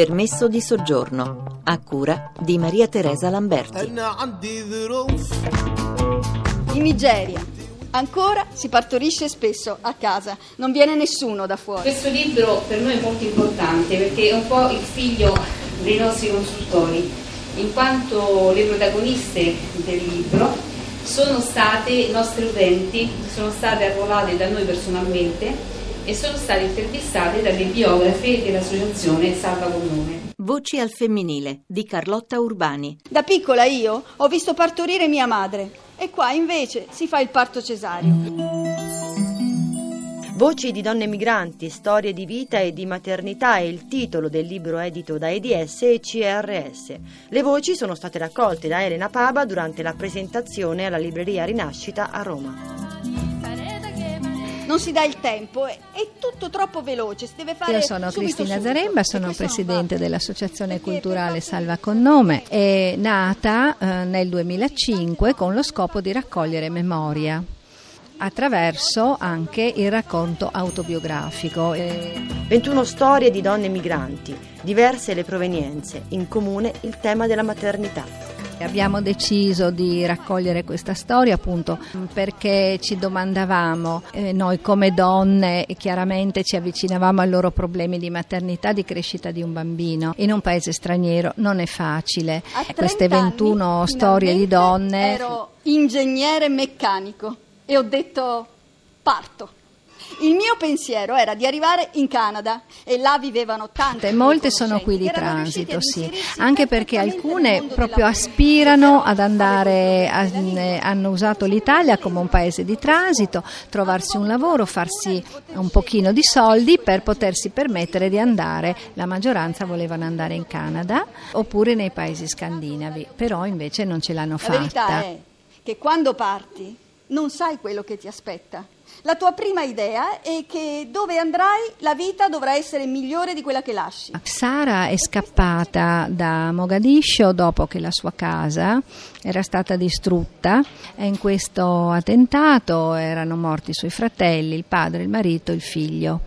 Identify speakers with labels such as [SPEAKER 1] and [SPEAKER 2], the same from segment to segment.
[SPEAKER 1] Permesso di soggiorno, a cura di Maria Teresa Lamberti.
[SPEAKER 2] In Nigeria. Ancora si partorisce spesso a casa, non viene nessuno da fuori.
[SPEAKER 3] Questo libro per noi è molto importante perché è un po' il figlio dei nostri consultori, in quanto le protagoniste del libro sono state nostre utenti, sono state arruolate da noi personalmente e sono state intervistate dalle biografe dell'associazione Salva Comune.
[SPEAKER 1] Voci al femminile di Carlotta Urbani.
[SPEAKER 2] Da piccola io ho visto partorire mia madre e qua invece si fa il parto cesareo.
[SPEAKER 4] Voci di donne migranti, storie di vita e di maternità è il titolo del libro edito da EDS e CRS. Le voci sono state raccolte da Elena Paba durante la presentazione alla libreria Rinascita a Roma
[SPEAKER 2] non si dà il tempo, è, è tutto troppo veloce, si deve fare
[SPEAKER 5] Io sono
[SPEAKER 2] subito,
[SPEAKER 5] Cristina
[SPEAKER 2] subito.
[SPEAKER 5] Zaremba, sono presidente dell'Associazione Culturale Salva con Nome, è nata eh, nel 2005 con lo scopo di raccogliere memoria attraverso anche il racconto autobiografico. 21 storie di donne migranti, diverse le provenienze, in comune il tema della maternità. Abbiamo deciso di raccogliere questa storia appunto perché ci domandavamo, eh, noi come donne chiaramente ci avvicinavamo ai loro problemi di maternità, di crescita di un bambino. In un paese straniero non è facile. Queste 21
[SPEAKER 2] anni,
[SPEAKER 5] storie di donne.
[SPEAKER 2] Ero ingegnere meccanico e ho detto parto. Il mio pensiero era di arrivare in Canada e là vivevano tante.
[SPEAKER 5] Molte sono qui di transito, sì, anche perché alcune proprio aspirano ad andare, hanno usato l'Italia come un paese di transito, trovarsi un lavoro, farsi un pochino di soldi per potersi permettere di andare. La maggioranza volevano andare in Canada oppure nei paesi scandinavi, però invece non ce l'hanno fatta.
[SPEAKER 2] La verità è che quando parti non sai quello che ti aspetta. La tua prima idea è che dove andrai la vita dovrà essere migliore di quella che lasci.
[SPEAKER 5] Sara è scappata da Mogadiscio dopo che la sua casa era stata distrutta e in questo attentato erano morti i suoi fratelli, il padre, il marito, il figlio.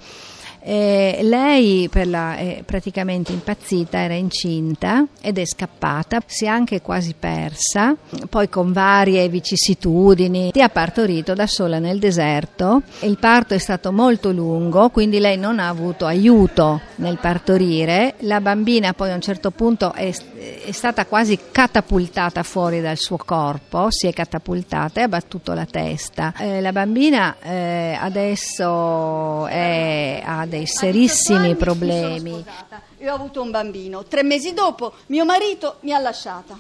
[SPEAKER 5] Eh, lei la, è praticamente impazzita, era incinta ed è scappata, si è anche quasi persa, poi con varie vicissitudini ha partorito da sola nel deserto. Il parto è stato molto lungo, quindi lei non ha avuto aiuto nel partorire. La bambina poi a un certo punto è, è stata quasi catapultata fuori dal suo corpo, si è catapultata e ha battuto la testa. Eh, la bambina eh, adesso è, ha dei serissimi problemi.
[SPEAKER 2] Io ho avuto un bambino, tre mesi dopo mio marito mi ha lasciata.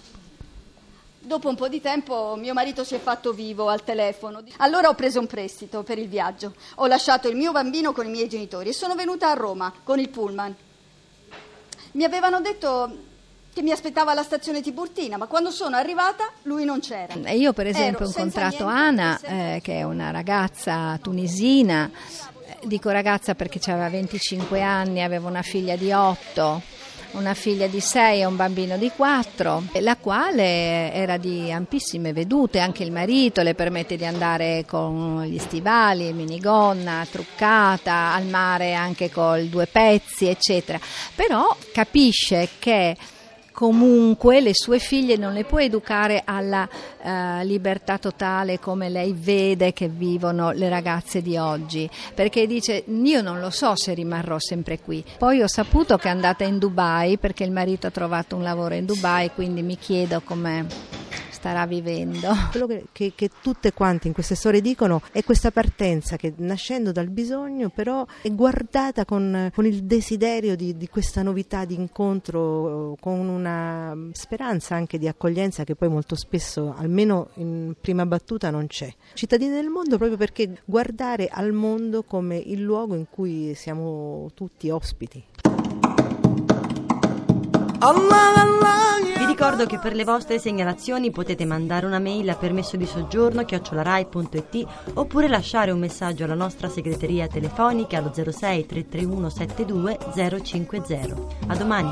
[SPEAKER 2] Dopo un po' di tempo mio marito si è fatto vivo al telefono. Allora ho preso un prestito per il viaggio. Ho lasciato il mio bambino con i miei genitori e sono venuta a Roma con il pullman. Mi avevano detto che mi aspettava alla stazione Tiburtina, ma quando sono arrivata lui non c'era.
[SPEAKER 5] Io per esempio ho incontrato Ana, eh, che è una ragazza tunisina, dico ragazza perché aveva 25 anni, aveva una figlia di 8 una figlia di 6 e un bambino di 4, la quale era di ampissime vedute, anche il marito le permette di andare con gli stivali, minigonna, truccata, al mare anche con due pezzi, eccetera. Però capisce che comunque le sue figlie non le può educare alla uh, libertà totale come lei vede che vivono le ragazze di oggi, perché dice io non lo so se rimarrò sempre qui. Poi ho saputo che è andata in Dubai perché il marito ha trovato un lavoro in Dubai, quindi mi chiedo come starà vivendo.
[SPEAKER 6] Quello che, che, che, tutte quante in queste storie dicono è questa partenza che nascendo dal bisogno però è guardata con, con il desiderio di, di, questa novità di incontro, con una speranza anche di accoglienza che poi molto spesso, almeno in prima battuta, non c'è. Cittadini del mondo proprio perché guardare al mondo come il luogo in cui siamo tutti ospiti.
[SPEAKER 4] Allah, Allah. Ricordo che per le vostre segnalazioni potete mandare una mail a permesso di soggiorno chiocciolarai.it oppure lasciare un messaggio alla nostra segreteria telefonica allo 06 331 72 050. A domani!